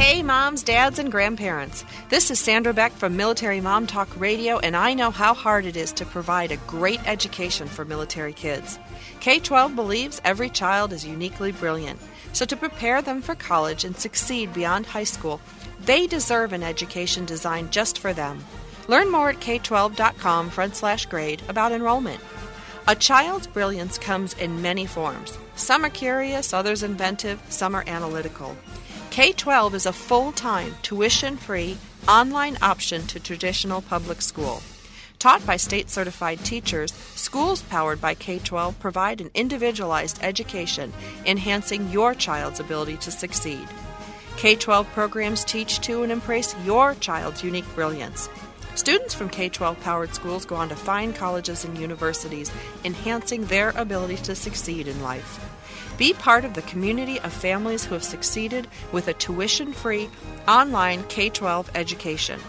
Hey, moms, dads, and grandparents. This is Sandra Beck from Military Mom Talk Radio, and I know how hard it is to provide a great education for military kids. K 12 believes every child is uniquely brilliant, so to prepare them for college and succeed beyond high school, they deserve an education designed just for them. Learn more at k12.com front slash grade about enrollment. A child's brilliance comes in many forms. Some are curious, others inventive, some are analytical. K 12 is a full time, tuition free, online option to traditional public school. Taught by state certified teachers, schools powered by K 12 provide an individualized education, enhancing your child's ability to succeed. K 12 programs teach to and embrace your child's unique brilliance. Students from K 12 powered schools go on to fine colleges and universities, enhancing their ability to succeed in life. Be part of the community of families who have succeeded with a tuition free online K 12 education.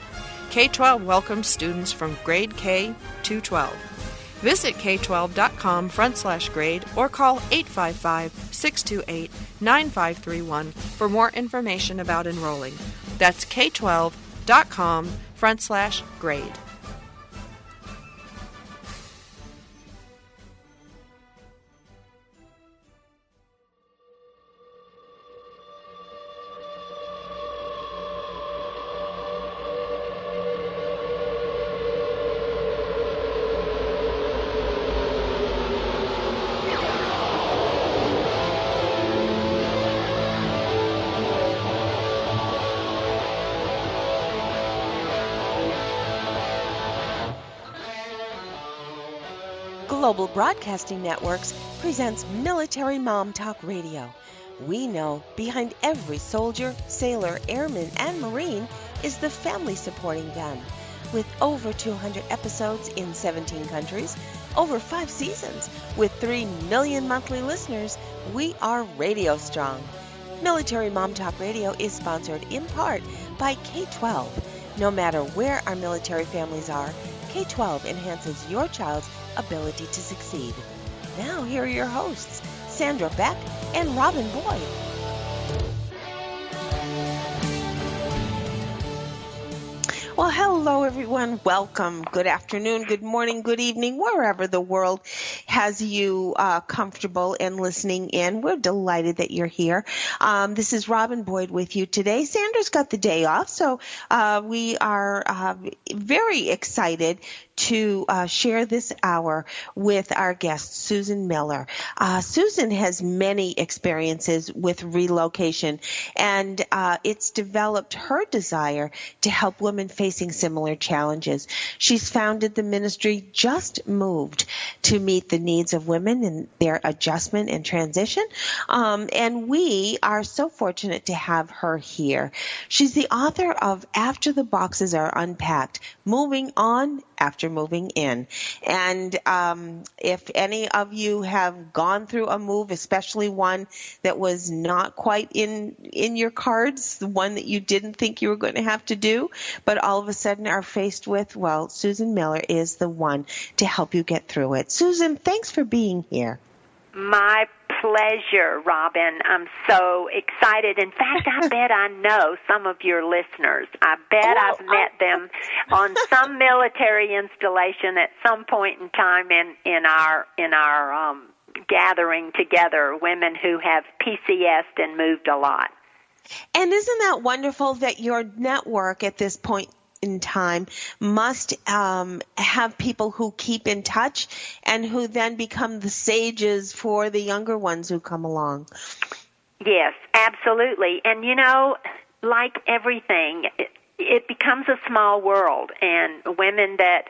K 12 welcomes students from grade K to 12. Visit k12.com front slash grade or call 855 628 9531 for more information about enrolling. That's k12.com front slash grade. Global Broadcasting Networks presents Military Mom Talk Radio. We know behind every soldier, sailor, airman, and Marine is the family supporting them. With over 200 episodes in 17 countries, over five seasons, with 3 million monthly listeners, we are radio strong. Military Mom Talk Radio is sponsored in part by K 12. No matter where our military families are, K 12 enhances your child's ability to succeed. Now, here are your hosts, Sandra Beck and Robin Boyd. Well, hello, everyone. Welcome. Good afternoon, good morning, good evening, wherever the world has you uh, comfortable and listening in. We're delighted that you're here. Um, this is Robin Boyd with you today. Sandra's got the day off, so uh, we are uh, very excited to uh, share this hour with our guest, Susan Miller. Uh, Susan has many experiences with relocation, and uh, it's developed her desire to help women facing similar challenges. She's founded the ministry Just Moved to meet the needs of women in their adjustment and transition. Um, and we are so fortunate to have her here. She's the author of After the Boxes Are Unpacked, Moving On after moving in. And um, if any of you have gone through a move, especially one that was not quite in in your cards, the one that you didn't think you were going to have to do, but all of a sudden are faced with, well, Susan Miller is the one to help you get through it. Susan, thanks for being here. My pleasure, Robin. I'm so excited. In fact, I bet I know some of your listeners. I bet oh, I've met them on some military installation at some point in time in in our in our um gathering together, women who have PCSed and moved a lot. And isn't that wonderful that your network at this point in time must um, have people who keep in touch and who then become the sages for the younger ones who come along. Yes, absolutely. And you know, like everything, it, it becomes a small world and women that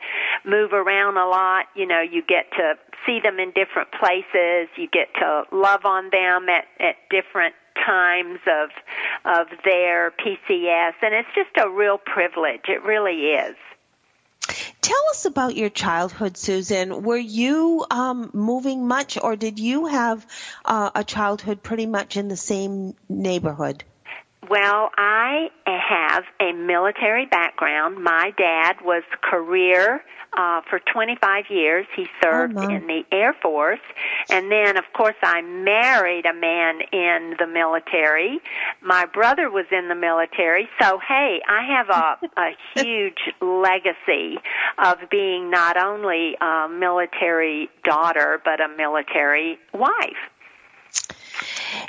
move around a lot, you know, you get to see them in different places, you get to love on them at, at different times of of their PCS, and it's just a real privilege. It really is. Tell us about your childhood, Susan. Were you um, moving much, or did you have uh, a childhood pretty much in the same neighborhood? Well, I have a military background. My dad was career uh, for 25 years. He served Oh, in the Air Force. And then, of course, I married a man in the military. My brother was in the military. So, hey, I have a, a huge legacy of being not only a military daughter, but a military wife.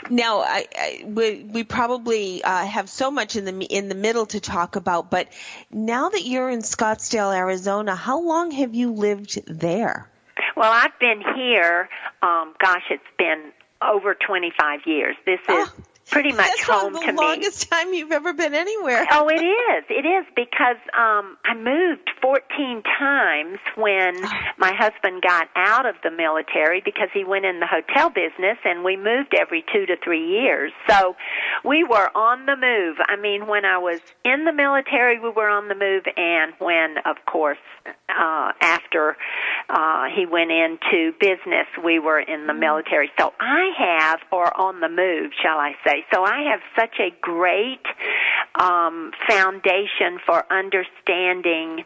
Now, I, I, we, we probably uh, have so much in the in the middle to talk about, but now that you're in Scottsdale, Arizona, how long have you lived there? Well, I've been here, um, gosh, it's been over 25 years. This is Oh, pretty much That's home the to me. longest time you've ever been anywhere. Oh, it is. It is because um I moved 14 times when my husband got out of the military because he went in the hotel business and we moved every 2 to 3 years. So we were on the move. I mean, when I was in the military, we were on the move and when of course uh after uh he went into business, we were in the military. So I have or on the move, shall I say. So I have such a great um foundation for understanding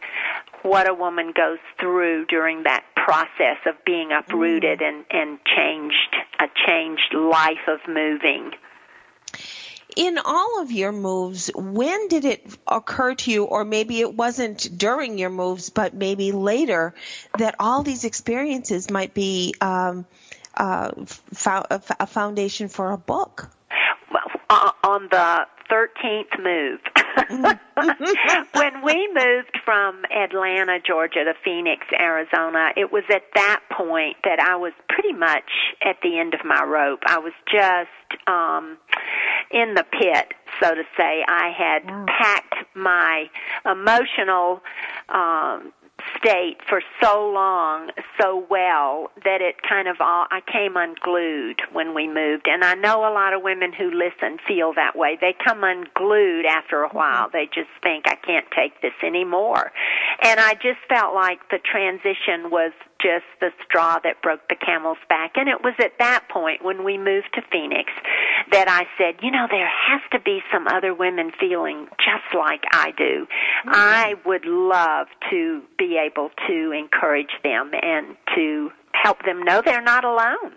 what a woman goes through during that process of being uprooted and and changed a changed life of moving. In all of your moves, when did it occur to you, or maybe it wasn't during your moves, but maybe later, that all these experiences might be um, uh, fo- a foundation for a book? well, uh, on the 13th move. when we moved from Atlanta, Georgia to Phoenix, Arizona, it was at that point that I was pretty much at the end of my rope. I was just um in the pit, so to say. I had packed my emotional um state for so long so well that it kind of all I came unglued when we moved. And I know a lot of women who listen feel that way. They come unglued after a while. They just think I can't take this anymore. And I just felt like the transition was just the straw that broke the camel's back. And it was at that point when we moved to Phoenix that I said you know there has to be some other women feeling just like I do I would love to be able to encourage them and to help them know they're not alone.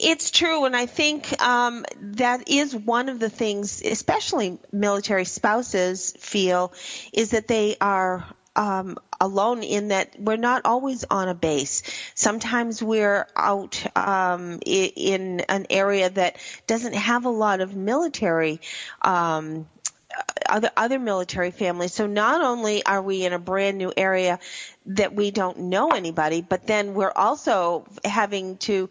It's true, and I think um, that is one of the things, especially military spouses feel, is that they are um, alone in that we're not always on a base. Sometimes we're out um, in an area that doesn't have a lot of military. Um, other other military families. So not only are we in a brand new area that we don't know anybody, but then we're also having to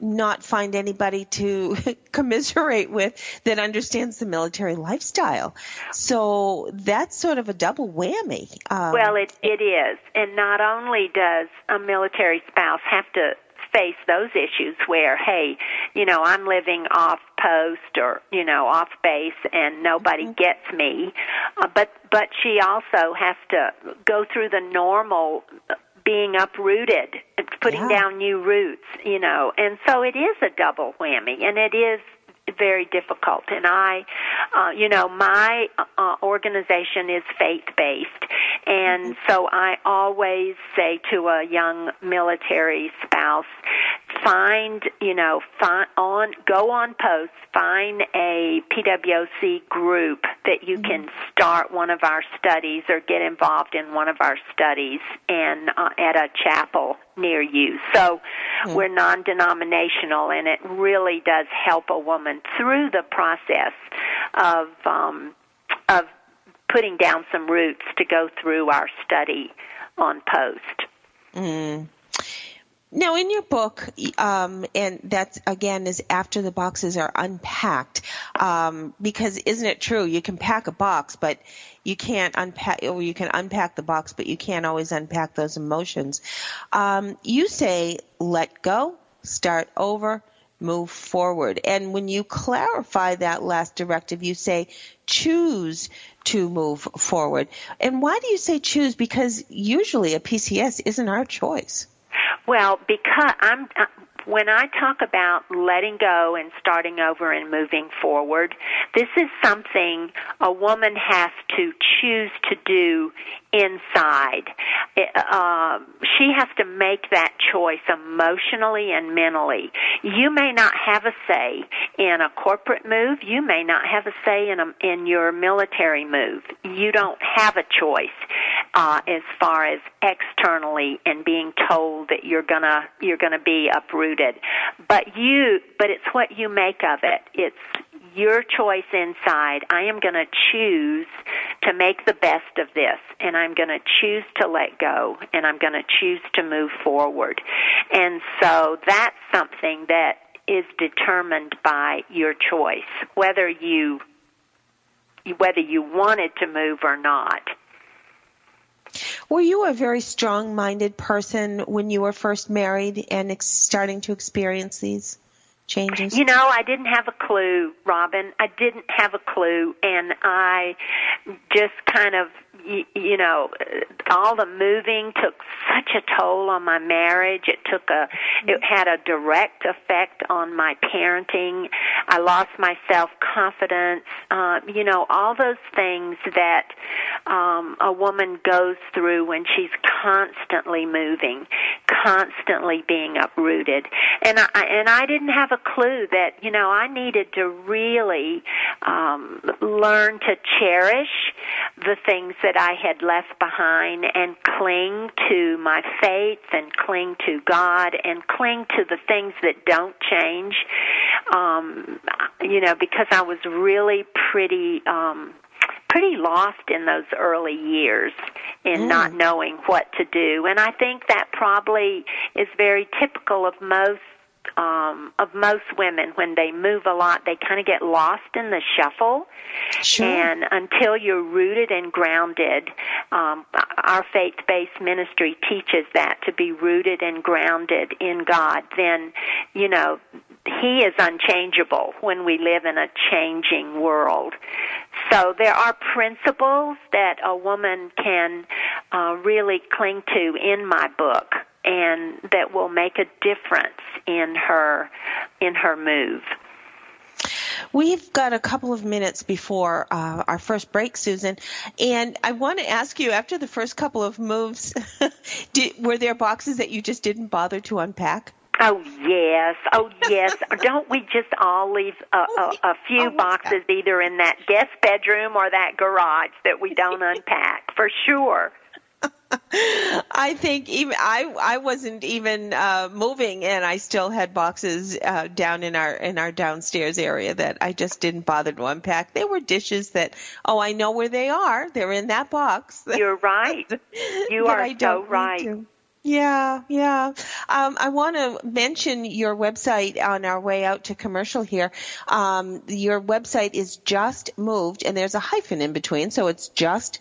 not find anybody to commiserate with that understands the military lifestyle. So that's sort of a double whammy. Um, Well, it it is, and not only does a military spouse have to face those issues where, hey, you know, I'm living off post or you know off base and nobody gets me, uh, but but she also has to go through the normal being uprooted, putting Yeah. down new roots, you know, and so it is a double whammy, and it is very difficult. And I, uh, you know, my uh, organization is faith based, and so I always say to a young military spouse, find, you know, find on go on post, find a PWOC group that you can start one of our studies or get involved in one of our studies and uh, at a chapel near you. So we're non-denominational, and it really does help a woman through the process of um, of putting down some roots to go through our study on post. Now, in your book, um, and that again is after the boxes are unpacked, um, because isn't it true? You can pack a box, but you can't unpack, or you can unpack the box, but you can't always unpack those emotions. Um, you say, let go, start over, move forward. And when you clarify that last directive, you say, choose to move forward. And why do you say choose? Because usually a PCS isn't our choice. Well, because I'm uh, when I talk about letting go and starting over and moving forward, this is something a woman has to choose to do inside. Uh, she has to make that choice emotionally and mentally. You may not have a say in a corporate move. You may not have a say in a, in your military move. You don't have a choice uh, as far as externally and being told that you're gonna you're gonna be uprooted. But you, but it's what you make of it. It's your choice inside. I am going to choose to make the best of this, and I'm going to choose to let go, and I'm going to choose to move forward. And so that's something that is determined by your choice, whether you whether you wanted to move or not. Were you a very strong minded person when you were first married and ex- starting to experience these changes? You know, I didn't have a clue, Robin. I didn't have a clue, and I just kind of you know, all the moving took such a toll on my marriage. It took a, it had a direct effect on my parenting. I lost my self confidence. Uh, you know, all those things that um, a woman goes through when she's constantly moving, constantly being uprooted. And I and I didn't have a clue that you know I needed to really um, learn to cherish the things that I had left behind and cling to my faith and cling to God and cling to the things that don't change. Um, you know, because I was really pretty um pretty lost in those early years in mm. not knowing what to do. And I think that probably is very typical of most um, of most women when they move a lot, they kind of get lost in the shuffle. Sure. And until you're rooted and grounded, um, our faith-based ministry teaches that to be rooted and grounded in God. Then, you know, He is unchangeable when we live in a changing world. So there are principles that a woman can uh, really cling to in my book and that will make a difference in her in her move. We've got a couple of minutes before uh, our first break, Susan, and I want to ask you after the first couple of moves, did, were there boxes that you just didn't bother to unpack? Oh yes, oh yes. Don't we just all leave a, a, a few oh, boxes either in that guest bedroom or that garage that we don't unpack for sure? I think even I I wasn't even uh, moving, and I still had boxes uh, down in our in our downstairs area that I just didn't bother to unpack. They were dishes that oh I know where they are. They're in that box. You're right. You are so right. Yeah, yeah. Um, I want to mention your website on our way out to commercial here. Um, your website is just moved, and there's a hyphen in between, so it's just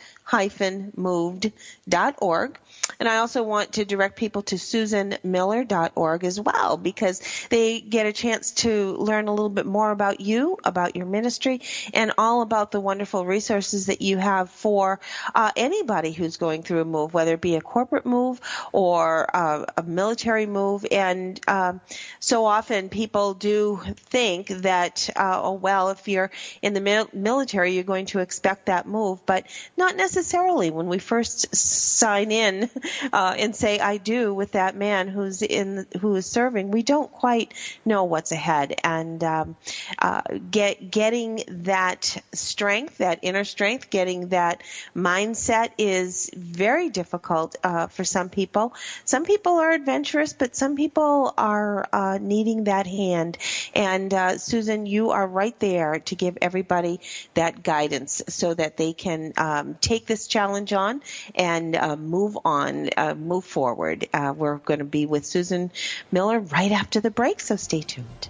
moved.org. And I also want to direct people to susanmiller.org as well because they get a chance to learn a little bit more about you, about your ministry, and all about the wonderful resources that you have for uh, anybody who's going through a move, whether it be a corporate move or uh, a military move. And um, so often people do think that, uh, oh, well, if you're in the military, you're going to expect that move, but not necessarily. When we first sign in, uh, and say I do with that man who's in who is serving, we don't quite know what's ahead. And um, uh, get getting that strength, that inner strength, getting that mindset is very difficult uh, for some people. Some people are adventurous, but some people are uh, needing that hand. And uh, Susan, you are right there to give everybody that guidance so that they can um, take this challenge on and uh, move on uh, move forward. Uh, we're going to be with Susan Miller right after the break, so stay tuned.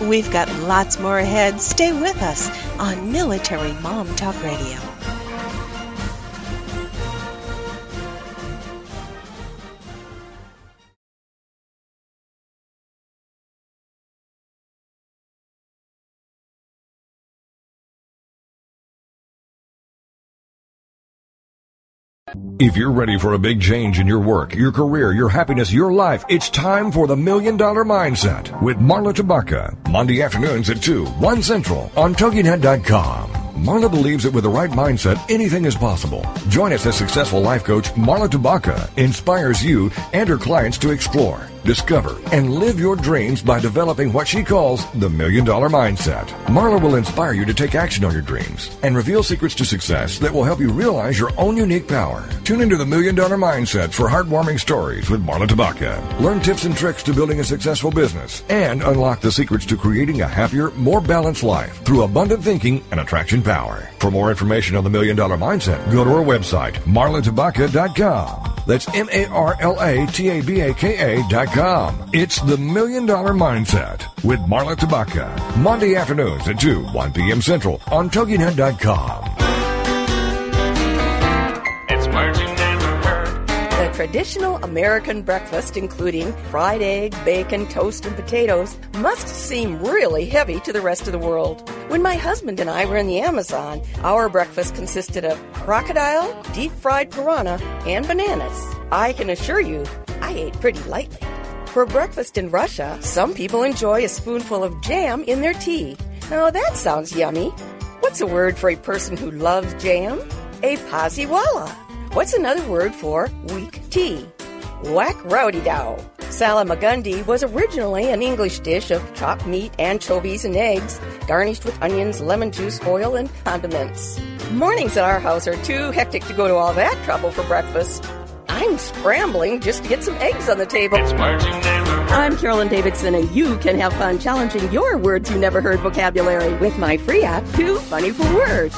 We've got lots more ahead. Stay with us on Military Mom Talk Radio. If you're ready for a big change in your work, your career, your happiness, your life, it's time for the Million Dollar Mindset with Marla Tabaka. Monday afternoons at 2, 1 Central on TogiNet.com. Marla believes that with the right mindset, anything is possible. Join us as successful life coach Marla Tabaka inspires you and her clients to explore discover, and live your dreams by developing what she calls the Million Dollar Mindset. Marla will inspire you to take action on your dreams and reveal secrets to success that will help you realize your own unique power. Tune into the Million Dollar Mindset for heartwarming stories with Marla Tabaka. Learn tips and tricks to building a successful business and unlock the secrets to creating a happier, more balanced life through abundant thinking and attraction power. For more information on the Million Dollar Mindset, go to our website, marlatabaka.com. That's M-A-R-L-A-T-A-B-A-K-A dot com. It's the Million Dollar Mindset with Marla Tabaka. Monday afternoons at 2, 1 p.m. Central on TogiNet.com. It's words you never heard. The traditional American breakfast, including fried egg, bacon, toast, and potatoes, must seem really heavy to the rest of the world. When my husband and I were in the Amazon, our breakfast consisted of crocodile, deep fried piranha, and bananas. I can assure you, I ate pretty lightly. For breakfast in Russia, some people enjoy a spoonful of jam in their tea. Now that sounds yummy. What's a word for a person who loves jam? A poziwala. What's another word for weak tea? Whack rowdy dow. Salamagundi was originally an English dish of chopped meat, anchovies, and eggs, garnished with onions, lemon juice, oil, and condiments. Mornings at our house are too hectic to go to all that trouble for breakfast. I'm scrambling just to get some eggs on the table. It's words you. I'm Carolyn Davidson, and you can have fun challenging your words you never heard vocabulary with my free app, Too Funny for Words.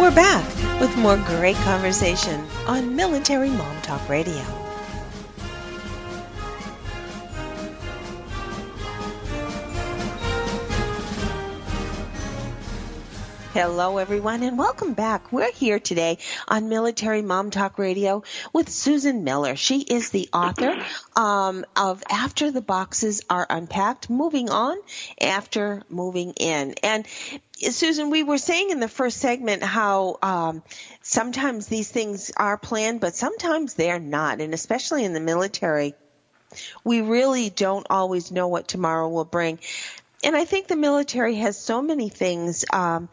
We're back with more great conversation on Military Mom Talk Radio. Hello, everyone, and welcome back. We're here today on Military Mom Talk Radio with Susan Miller. She is the author um, of After the Boxes Are Unpacked, Moving On After Moving In. And Susan, we were saying in the first segment how um, sometimes these things are planned, but sometimes they're not, and especially in the military, we really don't always know what tomorrow will bring. And I think the military has so many things um,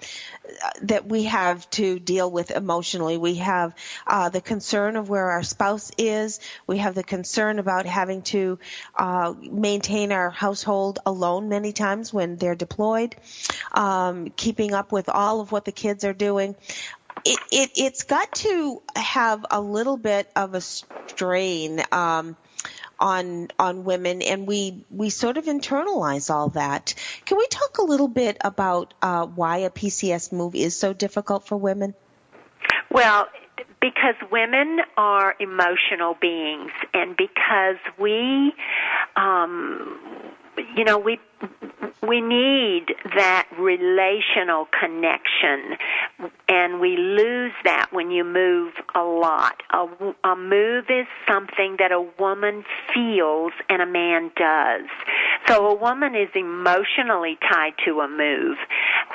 that we have to deal with emotionally. We have uh, the concern of where our spouse is. We have the concern about having to uh, maintain our household alone many times when they're deployed, um, keeping up with all of what the kids are doing. It, it, it's got to have a little bit of a strain. Um, on on women, and we we sort of internalize all that. Can we talk a little bit about uh, why a PCS move is so difficult for women? Well, because women are emotional beings, and because we, um, you know, we we need that relational connection, and we lose that when you move a lot. A, a move is something that a woman feels and a man does. So a woman is emotionally tied to a move,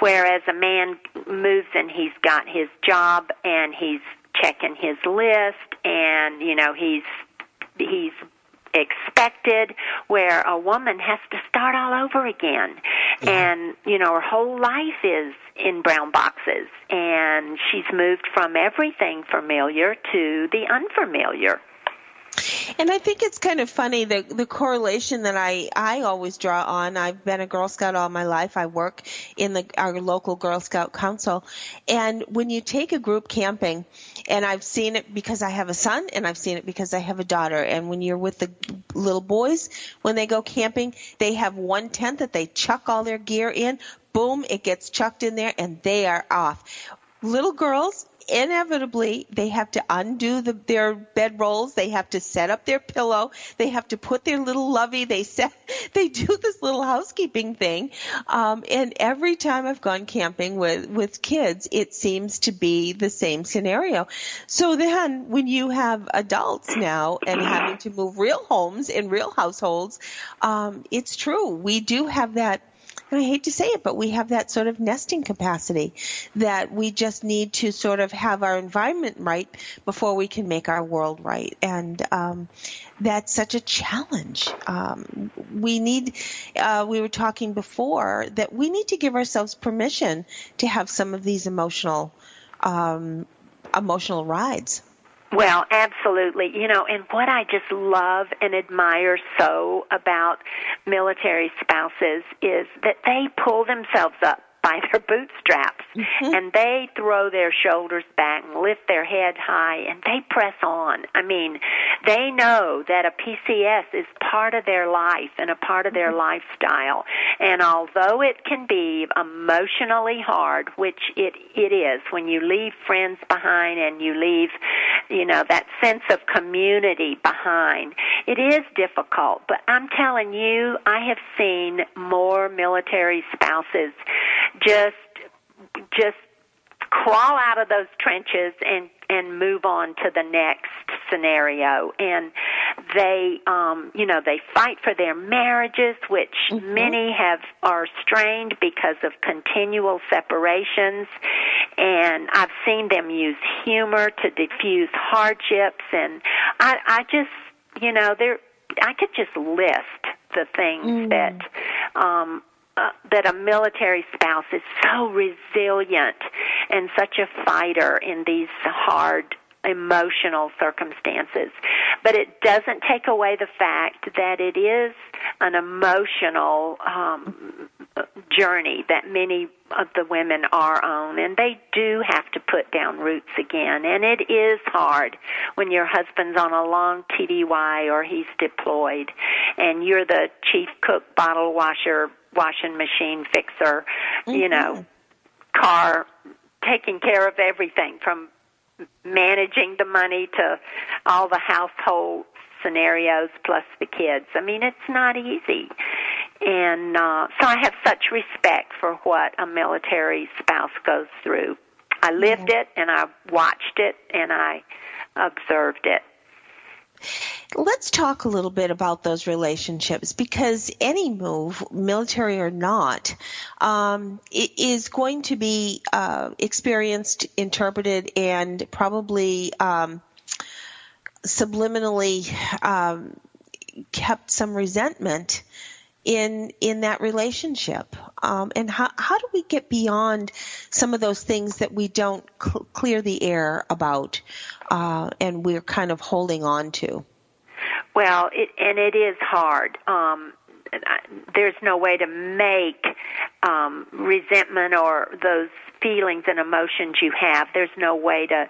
whereas a man moves and he's got his job and he's checking his list and you know he's he's expected where a woman has to start all over again. And you know her whole life is in brown boxes. And she's moved from everything familiar to the unfamiliar and I think it's kind of funny the the correlation that I I always draw on. I've been a Girl Scout all my life. I work in the our local Girl Scout council, and when you take a group camping, and I've seen it because I have a son, and I've seen it because I have a daughter. And when you're with the little boys, when they go camping, they have one tent that they chuck all their gear in. Boom, it gets chucked in there, and they are off little girls inevitably they have to undo the, their bed rolls. They have to set up their pillow. They have to put their little lovey. They set, they do this little housekeeping thing. Um, and every time I've gone camping with, with kids, it seems to be the same scenario. So then when you have adults now and having to move real homes in real households, um, it's true. We do have that and I hate to say it, but we have that sort of nesting capacity that we just need to sort of have our environment right before we can make our world right. And um, that's such a challenge. Um, we need, uh, we were talking before, that we need to give ourselves permission to have some of these emotional, um, emotional rides. Well, absolutely. You know, and what I just love and admire so about military spouses is that they pull themselves up by their bootstraps mm-hmm. and they throw their shoulders back and lift their head high and they press on. I mean, they know that a PCS is part of their life and a part of their mm-hmm. lifestyle. And although it can be emotionally hard, which it it is when you leave friends behind and you leave, you know, that sense of community behind, it is difficult. But I'm telling you, I have seen more military spouses just just crawl out of those trenches and and move on to the next scenario and they um you know they fight for their marriages which mm-hmm. many have are strained because of continual separations and I've seen them use humor to diffuse hardships and I I just you know there I could just list the things mm. that um uh, that a military spouse is so resilient and such a fighter in these hard emotional circumstances. But it doesn't take away the fact that it is an emotional um, journey that many of the women are on, and they do have to put down roots again. And it is hard when your husband's on a long TDY or he's deployed, and you're the chief cook, bottle washer, washing machine fixer, mm-hmm. you know, car, taking care of everything from managing the money to all the household scenarios plus the kids. I mean, it's not easy. And uh, so I have such respect for what a military spouse goes through. I lived mm-hmm. it and I watched it and I observed it. Let's talk a little bit about those relationships because any move, military or not, um, is going to be uh, experienced, interpreted, and probably um, subliminally um, kept some resentment in in that relationship. Um, and how how do we get beyond some of those things that we don't cl- clear the air about uh, and we're kind of holding on to? Well it and it is hard. Um there's no way to make um, resentment or those feelings and emotions you have. There's no way to.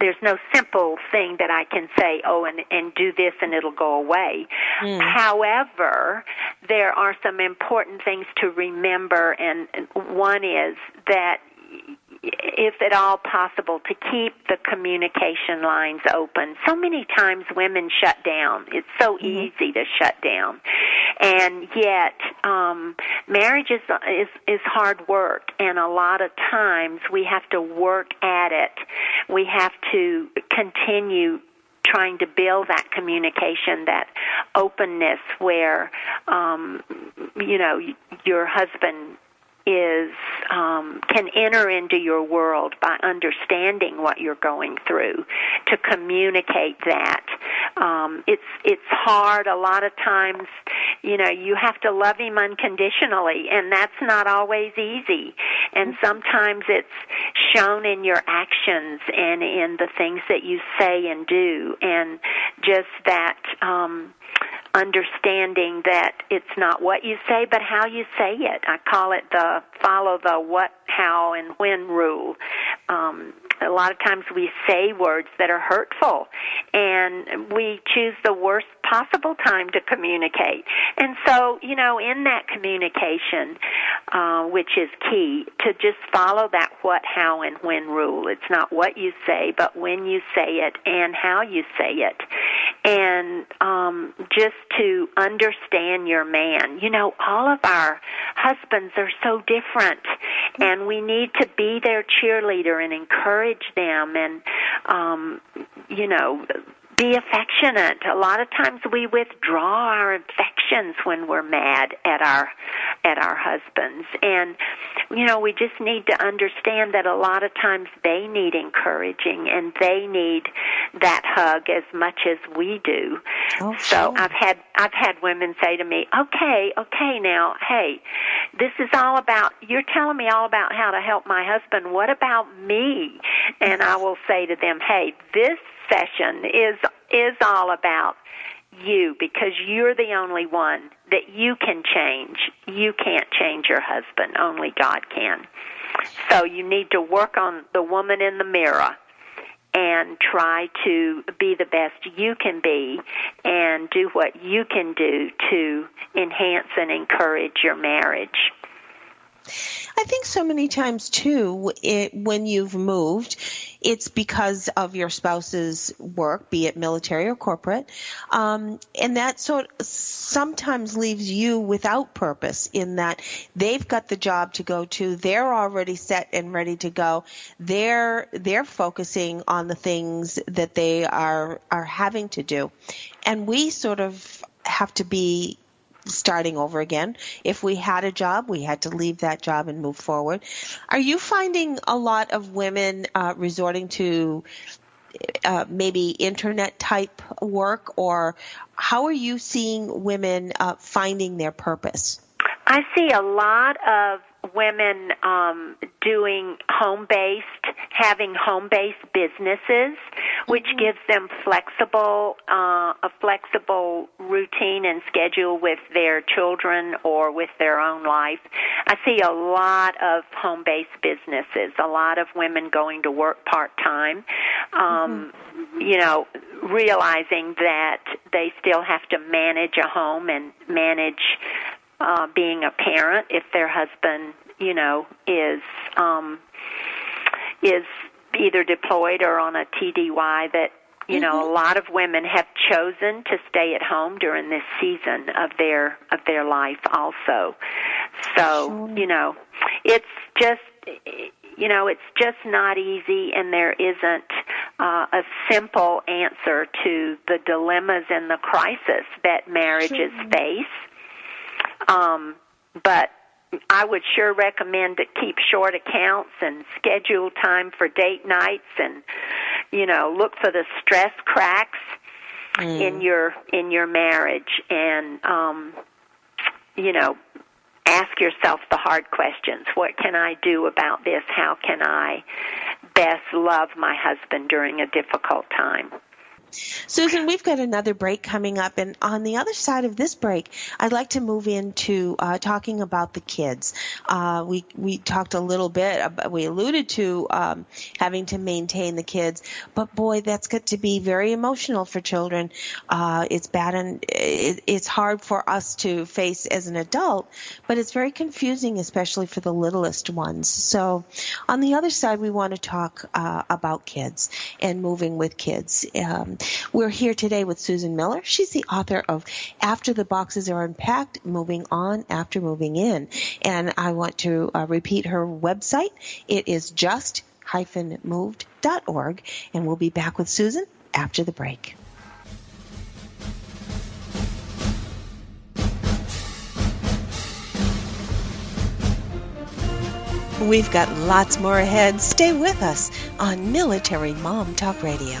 There's no simple thing that I can say. Oh, and and do this and it'll go away. Mm. However, there are some important things to remember, and one is that if at all possible, to keep the communication lines open. So many times women shut down. It's so mm-hmm. easy to shut down, and yet um, marriage is, is is hard work, and a lot of times we have to work at it. We have to continue trying to build that communication, that openness where, um, you know, your husband is um, can enter into your world by understanding what you're going through to communicate that. Um, it's it's hard a lot of times. You know, you have to love him unconditionally, and that's not always easy. And sometimes it's shown in your actions and in the things that you say and do, and just that. Um, understanding that it's not what you say, but how you say it. I call it the follow the what, how, and when rule. Um, a lot of times we say words that are hurtful and we choose the worst possible time to communicate. And so, you know, in that communication, uh, which is key, to just follow that what, how, and when rule. It's not what you say, but when you say it and how you say it. And um, just to understand your man. You know, all of our husbands are so different, and we need to be their cheerleader and encourage them and, um, you know, be affectionate. A lot of times we withdraw our affections when we're mad at our at our husbands. And, you know, we just need to understand that a lot of times they need encouraging and they need that hug as much as we do. Oh, so. I've had I've had women say to me, "Okay, okay, now, hey, this is all about you're telling me all about how to help my husband. What about me?" And I will say to them, "Hey, this session is is all about you because you're the only one that you can change. You can't change your husband, only God can. So you need to work on the woman in the mirror and try to be the best you can be and do what you can do to enhance and encourage your marriage. I think so many times too, it, when you've moved, it's because of your spouse's work, be it military or corporate, um, and that sort sometimes leaves you without purpose. In that they've got the job to go to, they're already set and ready to go. They're they're focusing on the things that they are are having to do, and we sort of have to be starting over again. If we had a job, we had to leave that job and move forward. Are you finding a lot of women uh, resorting to uh, maybe internet type work, or how are you seeing women uh, finding their purpose? I see a lot of women um, doing home based, having home based businesses, which gives them flexible, uh, a flexible routine and schedule with their children or with their own life. I see a lot of home based businesses, a lot of women going to work part time. Um, You know, realizing that they still have to manage a home and manage uh, being a parent if their husband, you know, is um, is either deployed or on a TDY. That you know, a lot of women have chosen to stay at home during this season of their of their life, also. So you know, it's just you know, it's just not easy, and there isn't uh, a simple answer to the dilemmas and the crisis that marriages face. Um, but I would sure recommend to keep short accounts and schedule time for date nights and you know look for the stress cracks in your in your marriage and um you know ask yourself the hard questions. What can I do about this? How can I best love my husband during a difficult time Susan, we've got another break coming up, and on the other side of this break, I'd like to move into uh, talking about the kids. Uh, we we talked a little bit, about, we alluded to um, having to maintain the kids, but boy, that's got to be very emotional for children. Uh, it's bad and it, it's hard for us to face as an adult, but it's very confusing, especially for the littlest ones. So, on the other side, we want to talk uh, about kids and moving with kids. Um, we're here today with Susan Miller. She's the author of After the Boxes Are Unpacked, Moving On After Moving In. And I want to uh, repeat her website. It is just-moved.org. And we'll be back with Susan after the break. We've got lots more ahead. Stay with us on Military Mom Talk Radio.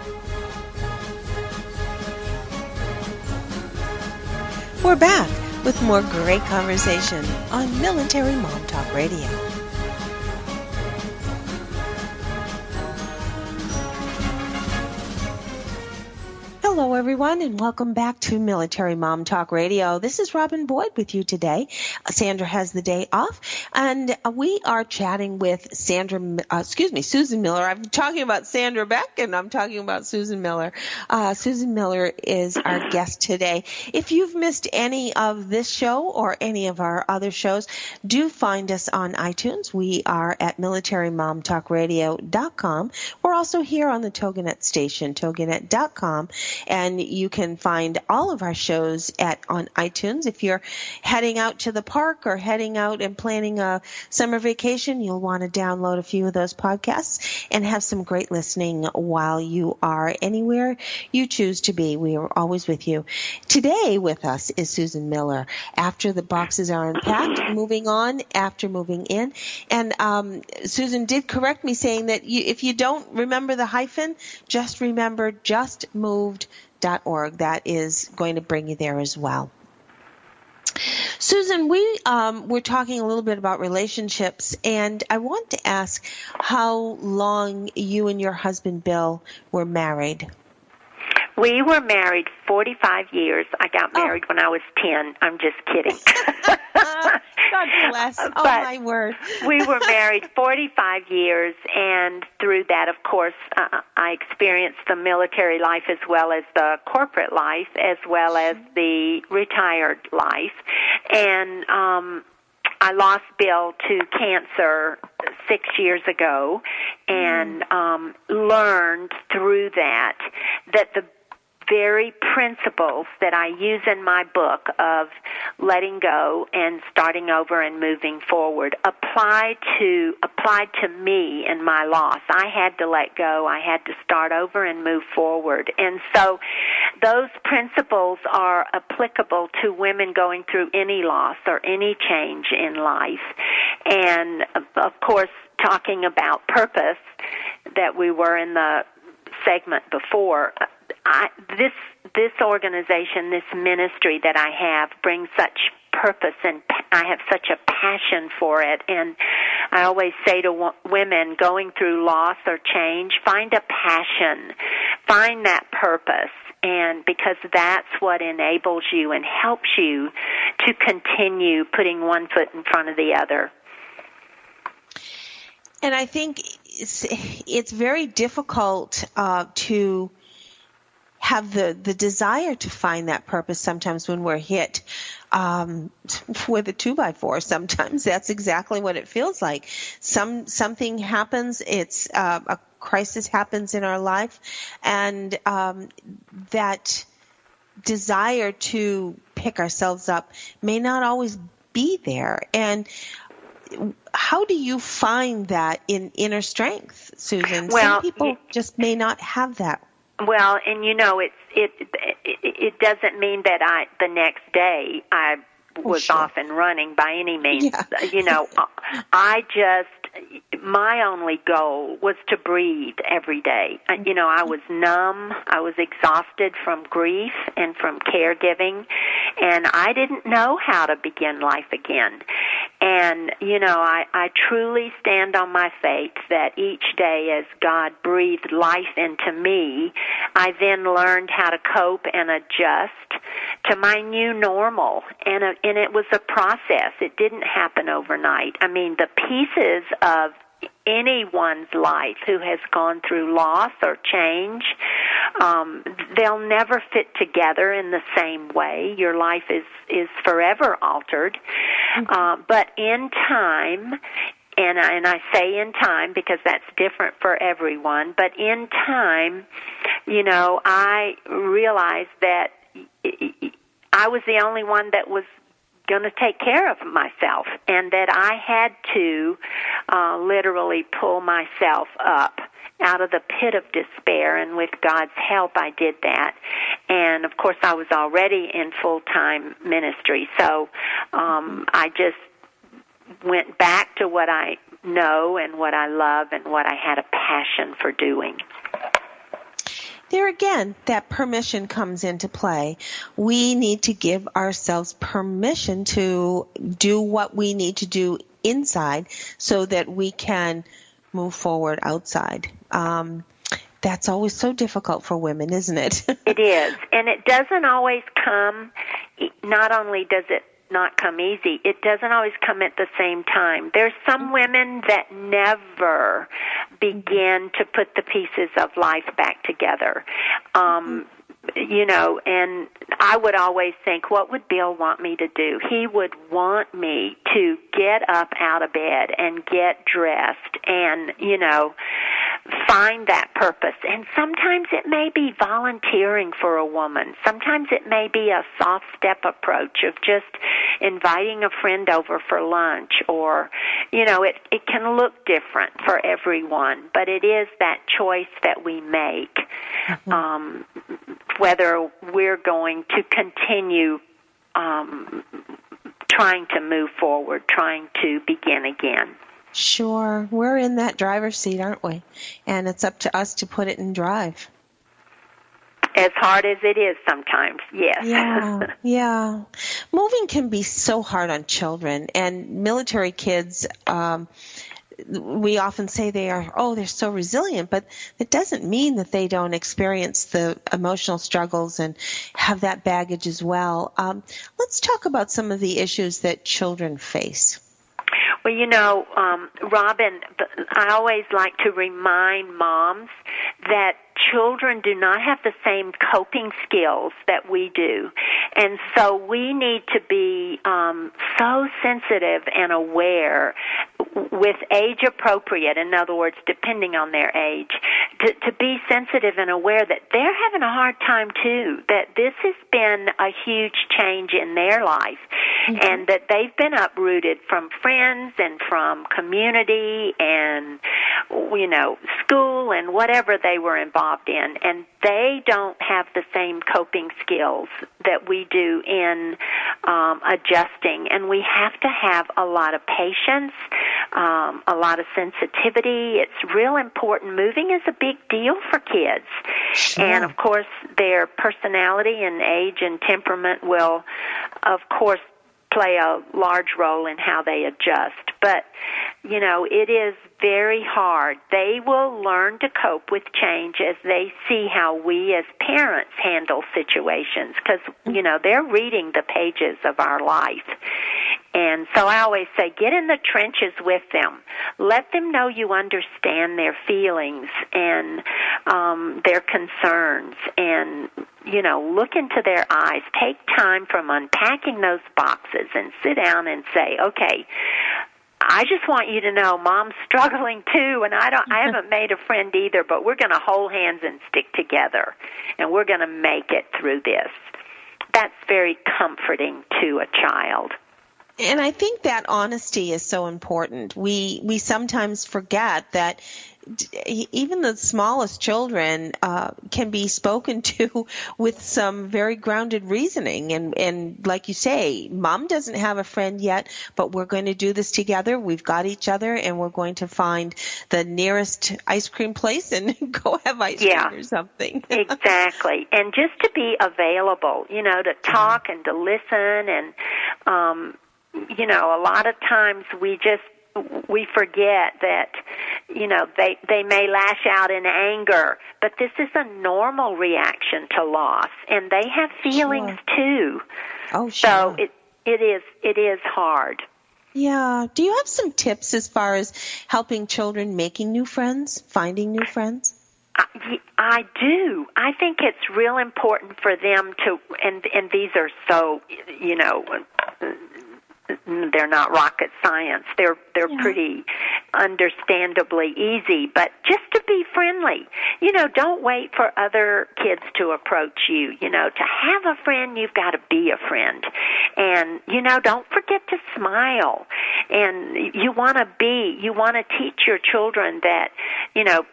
We're back with more great conversation on Military Mom Talk Radio. Hello, everyone, and welcome back to Military Mom Talk Radio. This is Robin Boyd with you today. Uh, Sandra has the day off, and uh, we are chatting with Sandra, uh, excuse me, Susan Miller. I'm talking about Sandra Beck, and I'm talking about Susan Miller. Uh, Susan Miller is our guest today. If you've missed any of this show or any of our other shows, do find us on iTunes. We are at militarymomtalkradio.com. Also here on the Toginet station, toginet.com and you can find all of our shows at on iTunes. If you're heading out to the park or heading out and planning a summer vacation, you'll want to download a few of those podcasts and have some great listening while you are anywhere you choose to be. We are always with you. Today with us is Susan Miller. After the boxes are unpacked, moving on after moving in, and um, Susan did correct me saying that you, if you don't remember the hyphen, just remember just moved org. That is going to bring you there as well. Susan, we um, were talking a little bit about relationships, and I want to ask how long you and your husband Bill were married. We were married 45 years. I got married oh. when I was 10. I'm just kidding. God bless. Oh, but my word. we were married 45 years, and through that, of course, uh, I experienced the military life as well as the corporate life, as well as the retired life. And um, I lost Bill to cancer six years ago, and mm. um, learned through that that the very principles that I use in my book of letting go and starting over and moving forward apply to apply to me and my loss. I had to let go. I had to start over and move forward. And so those principles are applicable to women going through any loss or any change in life. And of course, talking about purpose that we were in the segment before, I, this this organization, this ministry that I have, brings such purpose and I have such a passion for it. And I always say to women going through loss or change, find a passion, find that purpose. And because that's what enables you and helps you to continue putting one foot in front of the other. And I think it's, it's very difficult uh, to have the, the desire to find that purpose sometimes when we're hit um, with a two by four. Sometimes that's exactly what it feels like. Some something happens. It's uh, a crisis happens in our life, and um, that desire to pick ourselves up may not always be there. And how do you find that in inner strength, Susan? Well, Some people just may not have that well, and you know, it's it, it it doesn't mean that I the next day I was sure. off and running by any means. Yeah. Uh, you know, I just my only goal was to breathe every day. Uh, you know, I was numb, I was exhausted from grief and from caregiving, and I didn't know how to begin life again. And, you know, I, I truly stand on my faith that each day as God breathed life into me, I then learned how to cope and adjust to my new normal. And, uh, and it was a process. It didn't happen overnight. I mean, the pieces of anyone's life who has gone through loss or change, um, they'll never fit together in the same way. Your life is is forever altered, mm-hmm. uh, but in time. And I, and I say in time because that's different for everyone. But in time, you know, I realized that I was the only one that was going to take care of myself and that I had to uh, literally pull myself up out of the pit of despair. And with God's help I did that. And of course I was already in full time ministry. So um I just went back to what I know and what I love and what I had a passion for doing. There again, that permission comes into play. We need to give ourselves permission to do what we need to do inside so that we can move forward outside. Um, that's always so difficult for women, isn't it? It is, and it doesn't always come. Not only does it not come easy, it doesn't always come at the same time. There's some mm-hmm. women that never mm-hmm. begin to put the pieces of life back together. Um, mm-hmm. You know, and I would always think, what would Bill want me to do? He would want me to get up out of bed and get dressed and, you know, find that purpose. And sometimes it may be volunteering for a woman. Sometimes it may be a soft step approach of just inviting a friend over for lunch or, you know, it, it can look different for everyone, but it is that choice that we make. Um, whether we're going to continue um, trying to move forward, trying to begin again. Sure. We're in that driver's seat, aren't we? And it's up to us to put it in drive. As hard as it is sometimes, yes. Yeah, yeah. Moving can be so hard on children and military kids. Um, we often say they are, oh, they're so resilient, but it doesn't mean that they don't experience the emotional struggles and have that baggage as well. Um, let's talk about some of the issues that children face. Well, you know, um, Robin, I always like to remind moms that children do not have the same coping skills that we do. And so we need to be um, so sensitive and aware with age appropriate, in other words, depending on their age, to, to be sensitive and aware that they're having a hard time too, that this has been a huge change in their life, mm-hmm. and that they've been uprooted from friends and from community and, you know, school and whatever they were involved in. And they don't have the same coping skills that we do in um, adjusting. And we have to have a lot of patience, um, a lot of sensitivity. It's real important. Moving is a big deal for kids. Sure. And of course, their personality and age and temperament will, of course, play a large role in how they adjust. But, you know, it is very hard. They will learn to cope with change as they see how we as parents handle situations because, you know, they're reading the pages of our life. And so I always say, get in the trenches with them. Let them know you understand their feelings and um, their concerns, and you know, look into their eyes. Take time from unpacking those boxes and sit down and say, okay. I just want you to know mom's struggling too and I don't I haven't made a friend either, but we're going to hold hands and stick together and we're going to make it through this. That's very comforting to a child. And I think that honesty is so important. We we sometimes forget that even the smallest children uh, can be spoken to with some very grounded reasoning. And and like you say mom doesn't have a friend yet but we're going to do this together. We've got each other and we're going to find the nearest ice cream place and go have ice yeah, cream or something. Exactly. And just to be available you know to talk and to listen and um you know, a lot of times we just we forget that you know they they may lash out in anger but this is a normal reaction to loss and they have feelings sure. too oh sure. so it it is it is hard yeah do you have some tips as far as helping children making new friends finding new friends I, I do. I think it's real important for them to, and and these are so, you know, they're not rocket science. They're they're yeah. pretty understandably easy, but just to be friendly. You know, don't wait for other kids to approach you. You know, to have a friend, you've got to be a friend. And you know, don't forget to smile. And you want to be, you want to teach your children that, you know,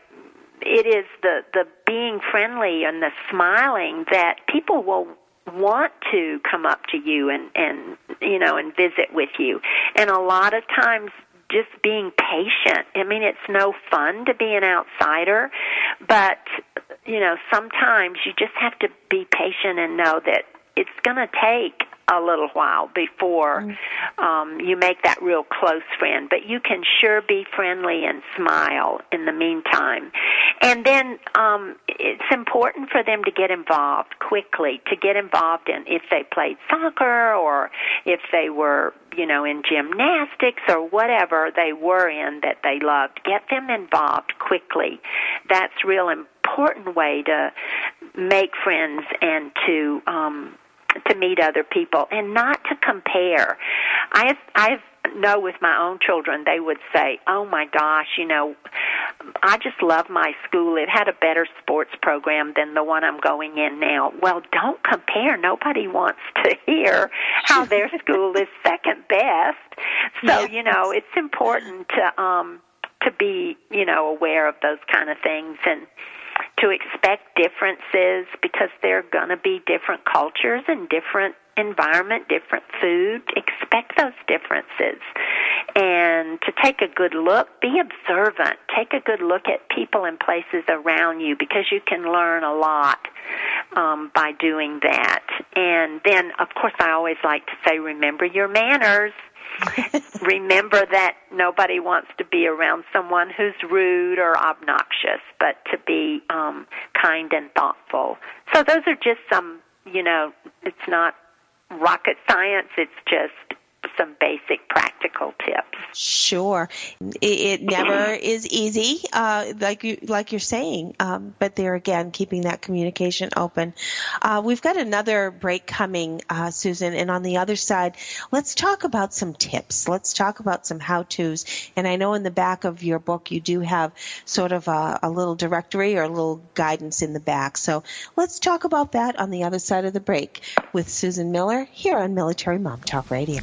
it is the the being friendly and the smiling that people will want to come up to you and and you know, and visit with you. And a lot of times just being patient. I mean, it's no fun to be an outsider, but you know, sometimes you just have to be patient and know that it's going to take a little while before Mm-hmm. um, you make that real close friend. But you can sure be friendly and smile in the meantime. And then um, it's important for them to get involved quickly, to get involved in if they played soccer or if they were, you know, in gymnastics or whatever they were in that they loved. Get them involved quickly. That's real important way to make friends and to um, to meet other people and not to compare. I I know with my own children they would say, "Oh my gosh, you know, I just love my school. It had a better sports program than the one I'm going in now." Well, don't compare. Nobody wants to hear how their school is second best. So, you know, it's important to um to be, you know, aware of those kind of things and to expect differences because there are going to be different cultures and different environment, different food. Expect those differences. And to take a good look, be observant. Take a good look at people and places around you because you can learn a lot um, by doing that. And then, of course, I always like to say, remember your manners. remember that nobody wants to be around someone who's rude or obnoxious, but to be um, kind and thoughtful. So those are just some, you know, it's not rocket science. It's just some basic practical tips. Sure, it, it never is easy, uh, like you like you're saying. Um, but there again, keeping that communication open. Uh, we've got another break coming, uh, Susan, and on the other side, let's talk about some tips. Let's talk about some how tos. And I know in the back of your book you do have sort of a, a little directory or a little guidance in the back. So let's talk about that on the other side of the break with Susan Miller here on Military Mom Talk Radio.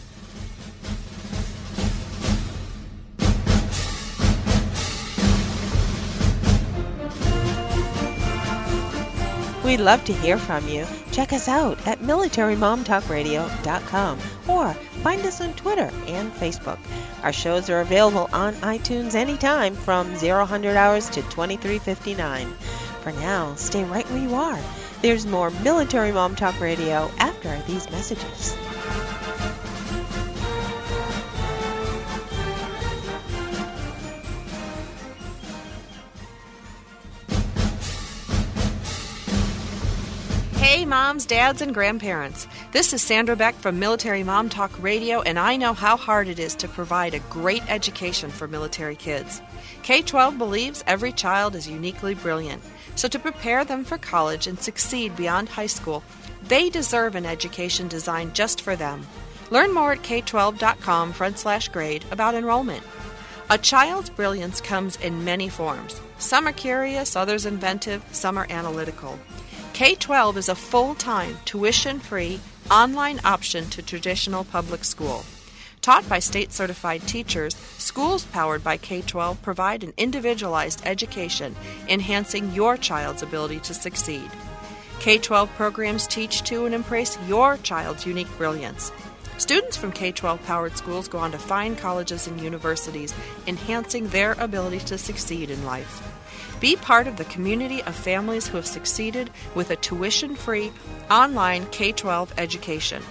We'd love to hear from you. Check us out at militarymomtalkradio.com or find us on Twitter and Facebook. Our shows are available on iTunes anytime from 0100 hours to 2359. For now, stay right where you are. There's more Military Mom Talk Radio after these messages. Hey, moms, dads, and grandparents. This is Sandra Beck from Military Mom Talk Radio, and I know how hard it is to provide a great education for military kids. K 12 believes every child is uniquely brilliant, so to prepare them for college and succeed beyond high school, they deserve an education designed just for them. Learn more at k12.com front slash grade about enrollment. A child's brilliance comes in many forms. Some are curious, others inventive, some are analytical. K 12 is a full time, tuition free, online option to traditional public school. Taught by state certified teachers, schools powered by K 12 provide an individualized education, enhancing your child's ability to succeed. K 12 programs teach to and embrace your child's unique brilliance. Students from K 12 powered schools go on to fine colleges and universities, enhancing their ability to succeed in life. Be part of the community of families who have succeeded with a tuition free online K 12 education.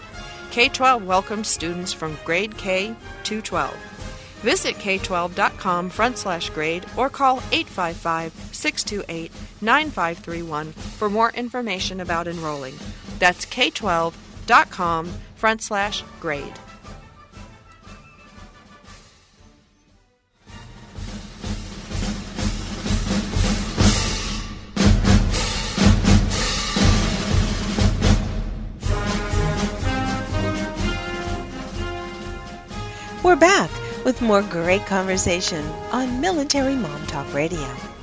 K 12 welcomes students from grade K to 12. Visit k12.com front slash grade or call 855 628 9531 for more information about enrolling. That's k12.com front slash grade. We're back with more great conversation on Military Mom Talk Radio.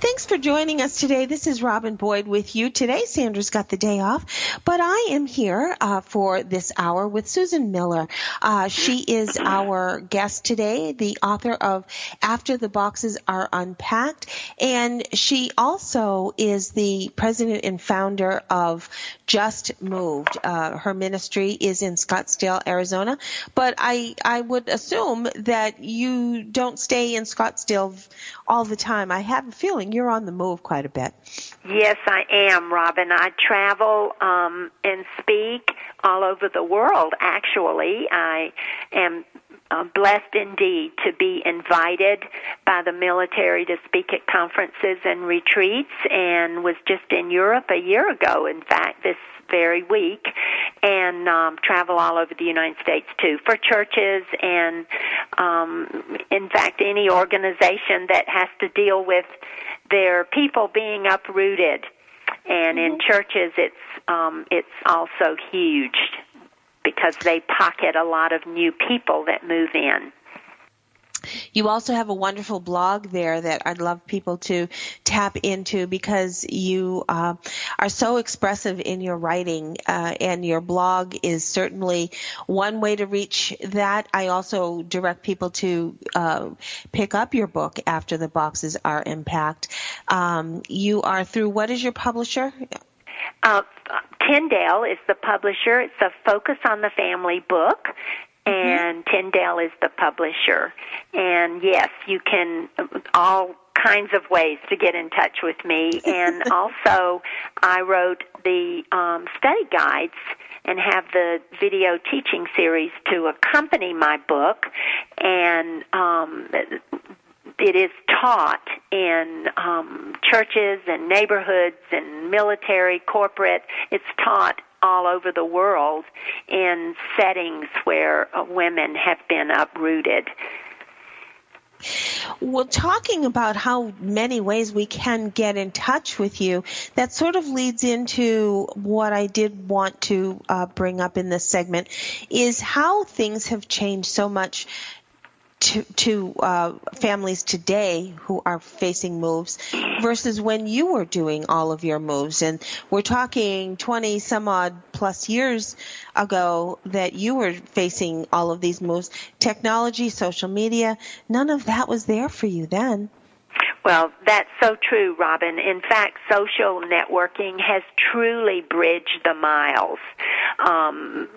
Thanks for joining us today. This is Robin Boyd with you. Today, Sandra's got the day off, but I am here uh, for this hour with Susan Miller. Uh, she is our guest today, the author of After the Boxes Are Unpacked, and she also is the president and founder of Just Moved. Uh, her ministry is in Scottsdale, Arizona, but I I would assume that you don't stay in Scottsdale all the time. I have a feeling you're on the move quite a bit. Yes, I am, Robin. I travel um, and speak all over the world, actually. I am uh, blessed indeed to be invited by the military to speak at conferences and retreats and was just in Europe a year ago, in fact, this very week and um, travel all over the United States too for churches and um, in fact any organization that has to deal with their people being uprooted and in churches it's um, it's also huge because they pocket a lot of new people that move in. You also have a wonderful blog there that I'd love people to tap into because you uh, are so expressive in your writing, uh, and your blog is certainly one way to reach that. I also direct people to uh, pick up your book after the boxes are unpacked. Um, you are through what is your publisher? Uh, Tyndale is the publisher. It's a Focus on the Family book, and Tyndale is the publisher. And yes, you can all kinds of ways to get in touch with me. And also, I wrote the um, study guides and have the video teaching series to accompany my book. And um, it is taught in um, churches and neighborhoods and military, corporate. It's taught all over the world in settings where uh, women have been uprooted. Well, talking about how many ways we can get in touch with you, that sort of leads into what I did want to uh, bring up in this segment is how things have changed so much to, to uh, families today who are facing moves versus when you were doing all of your moves. And we're talking 20 some odd plus years ago that you were facing all of these moves. Technology, social media, none of that was there for you then. Well, that's so true, Robin. In fact, social networking has truly bridged the miles um,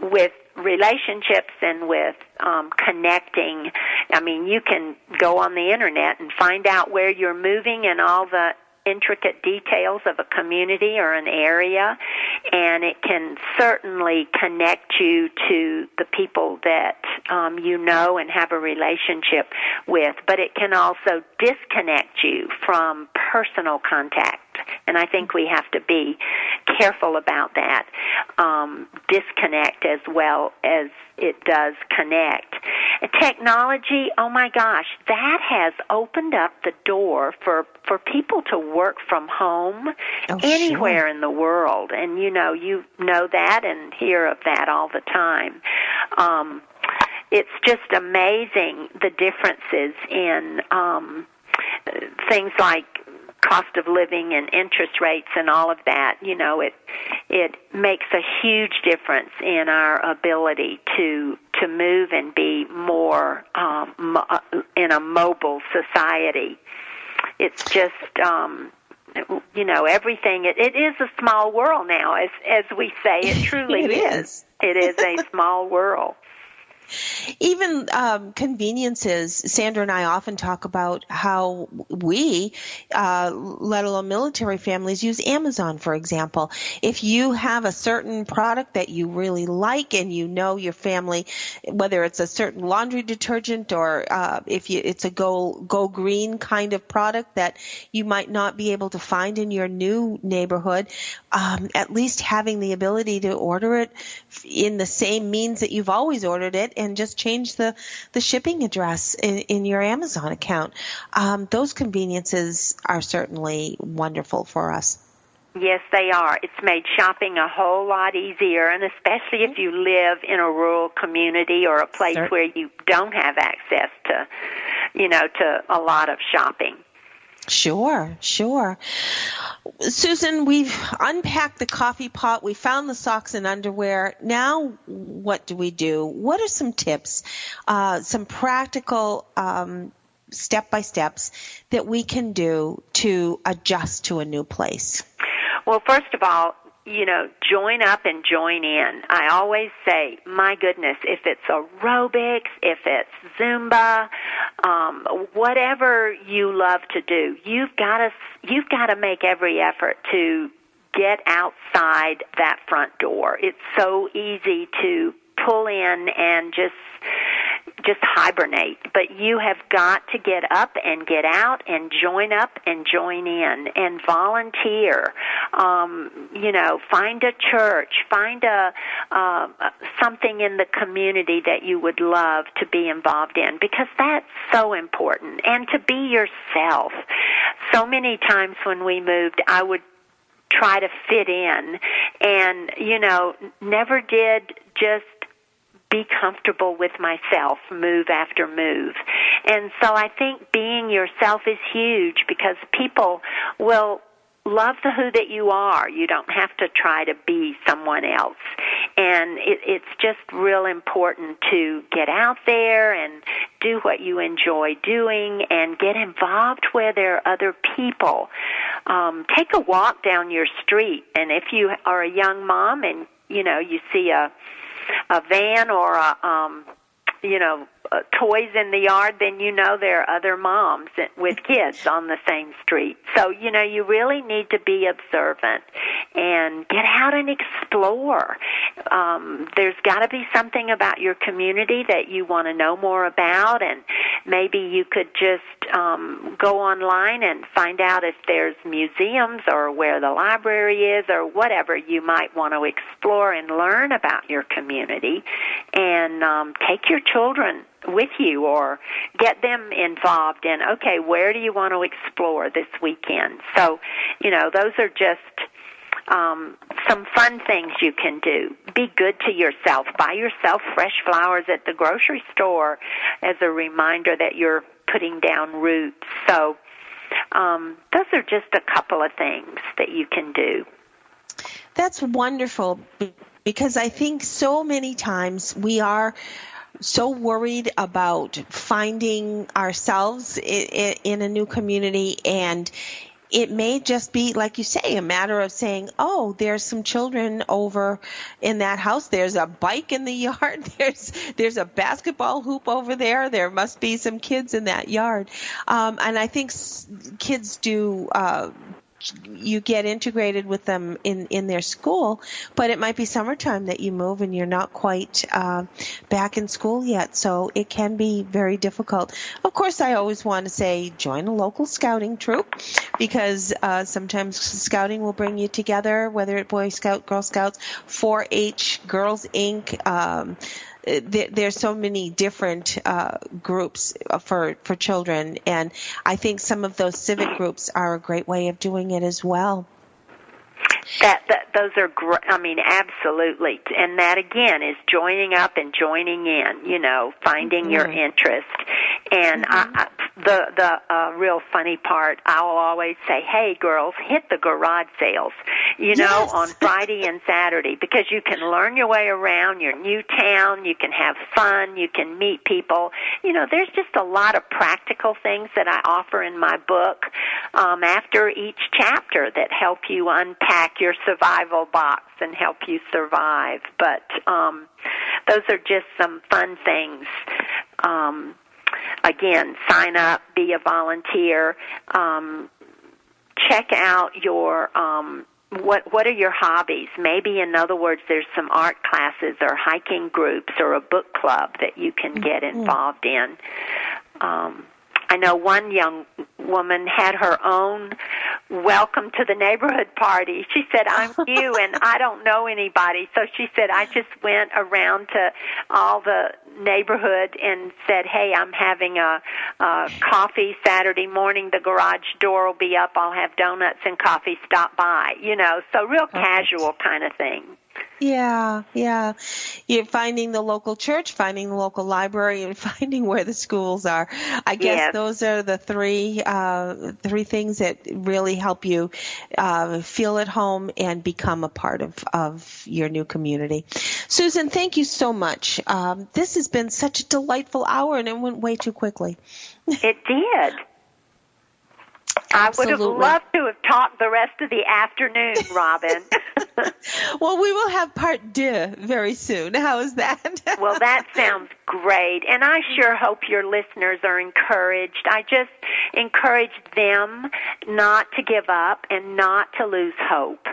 with relationships and with um, connecting. I mean, you can go on the internet and find out where you're moving and all the intricate details of a community or an area, and it can certainly connect you to the people that um, you know and have a relationship with, but it can also disconnect you from personal contact. And I think we have to be careful about that. Um, disconnect as well as it does connect. Technology, oh my gosh, that has opened up the door for for people to work from home Oh, anywhere sure. in the world. And you know, you know that and hear of that all the time. Um it's just amazing the differences in um things like cost of living and interest rates and all of that you know it it makes a huge difference in our ability to to move and be more um mo- uh, in a mobile society. It's just um you know everything it, it is a small world now as as we say. It truly It is. it is a small world Even um, conveniences. Sandra and I often talk about how we, uh, let alone military families, use Amazon, for example. If you have a certain product that you really like and you know your family, whether it's a certain laundry detergent or uh, if you, it's a go go green kind of product that you might not be able to find in your new neighborhood, um, at least having the ability to order it in the same means that you've always ordered it and just change the, the shipping address in, in your Amazon account. Um, those conveniences are certainly wonderful for us. Yes, they are. It's made shopping a whole lot easier, and especially if you live in a rural community or a place Cer- where you don't have access to, you know, to a lot of shopping. Sure, sure. Susan, we've unpacked the coffee pot. We found the socks and underwear. Now, what do we do? What are some tips, uh, some practical um, step by steps that we can do to adjust to a new place? Well, first of all, you know, join up and join in. I always say, my goodness, if it's aerobics, if it's Zumba, um, whatever you love to do, you've got to you've got to make every effort to get outside that front door. It's so easy to pull in and just just hibernate. But you have got to get up and get out and join up and join in and volunteer. Um, you know, find a church, find a uh, something in the community that you would love to be involved in because that's so important. And to be yourself. So many times when we moved, I would try to fit in and you know never did just be comfortable with myself move after move. And so I think being yourself is huge because people will love the who that you are. You don't have to try to be someone else. And it, it's just real important to get out there and do what you enjoy doing and get involved where there are other people. Um, take a walk down your street and if you are a young mom and you know you see a a van or a um you know uh, toys in the yard then you know there are other moms with kids on the same street. So you know you really need to be observant and get out and explore. Um there's got to be something about your community that you want to know more about and maybe you could just um go online and find out if there's museums or where the library is or whatever you might want to explore and learn about your community. And um take your children with you or get them involved in okay where do you want to explore this weekend so you know those are just um, some fun things you can do. Be good to yourself. Buy yourself fresh flowers at the grocery store as a reminder that you're putting down roots. So, um, those are just a couple of things that you can do. That's wonderful because I think so many times we are so worried about finding ourselves in, a new community and it may just be like you say a matter of saying oh there's some children over in that house. There's a bike in the yard. There's there's a basketball hoop over there. There must be some kids in that yard. Um, and i think kids do uh, you get integrated with them in in their school, but it might be summertime that you move and you're not quite uh, back in school yet, so it can be very difficult. Of course, I always want to say join a local scouting troop because uh, sometimes scouting will bring you together, whether it Boy Scout, Girl Scouts, 4-H, Girls Inc. Um, there, there's so many different uh, groups for for children, and I think some of those civic groups are a great way of doing it as well. That, that those are great. I mean, absolutely, and that again is joining up and joining in. You know, finding mm-hmm. your interest, and mm-hmm. I, I, the the uh, real funny part, I will always say, "Hey, girls, hit the garage sales." You know, yes. on Friday and Saturday because you can learn your way around your new town. You can have fun. You can meet people. You know, there's just a lot of practical things that I offer in my book um, after each chapter that help you unpack your survival box and help you survive. But um, those are just some fun things. Um, again, sign up, be a volunteer, um, check out your um, what what are your hobbies? Maybe in other words, there's some art classes or hiking groups or a book club that you can get Mm-hmm. involved in. Um, I know one young woman had her own welcome to the neighborhood party. She said, I'm new and I don't know anybody. So she said, I just went around to all the neighborhood and said, Hey, I'm having a, a coffee Saturday morning. The garage door will be up. I'll have donuts and coffee. Stop by. You know, so real Perfect. casual kind of thing. Yeah, yeah. You're finding the local church, finding the local library, and finding where the schools are. I guess Yes. those are the three uh, three things that really help you uh, feel at home and become a part of of your new community. Susan, thank you so much. Um, this has been such a delightful hour, and it went way too quickly. It did. I would have loved to have talked the rest of the afternoon, Robin. Well, we will have part deux very soon. How is that? well, that sounds great. And I sure hope your listeners are encouraged. I just encourage them not to give up and not to lose hope.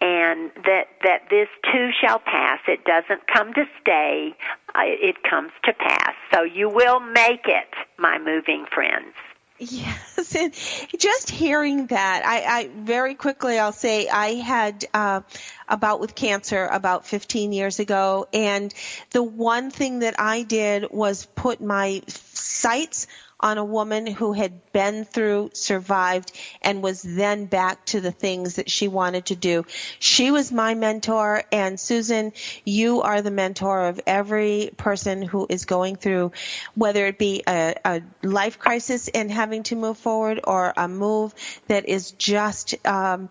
And that, that this too shall pass. It doesn't come to stay. Uh, It comes to pass. So you will make it, my moving friends. Yes, and just hearing that, I, I very quickly I'll say I had uh, a bout with cancer about 15 years ago, and the one thing that I did was put my sights on a woman who had been through, survived, and was then back to the things that she wanted to do. She was my mentor, and Susan, you are the mentor of every person who is going through, whether it be a, a life crisis and having to move forward, or a move that is just um,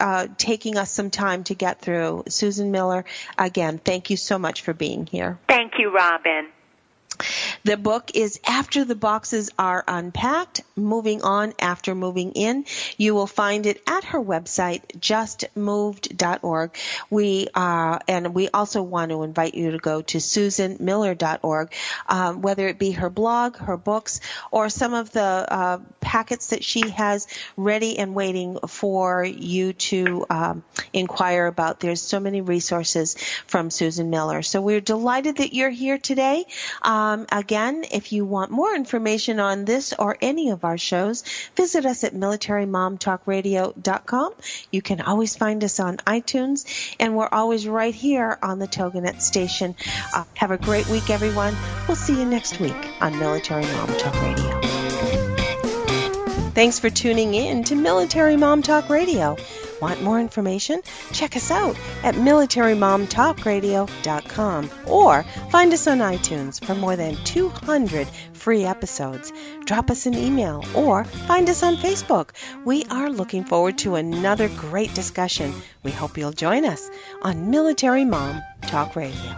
uh, taking us some time to get through. Susan Miller, again, thank you so much for being here. Thank you, Robin. The book is After the Boxes Are Unpacked, Moving On After Moving In. You will find it at her website, justmoved.org. We, uh, and we also want to invite you to go to susanmiller.org, um, whether it be her blog, her books, or some of the uh, packets that she has ready and waiting for you to um, inquire about. There's so many resources from Susan Miller. So we're delighted that you're here today. Um, again, if you want more information on this or any of our shows, visit us at military.momtalkradio.com. You can always find us on iTunes, and we're always right here on the Toginet station. Uh, have a great week, everyone. We'll see you next week on Military Mom Talk Radio. Thanks for tuning in to Military Mom Talk Radio. Want more information? Check us out at militarymomtalkradio.com or find us on iTunes for more than 200 free episodes. Drop us an email or find us on Facebook. We are looking forward to another great discussion. We hope you'll join us on Military Mom Talk Radio.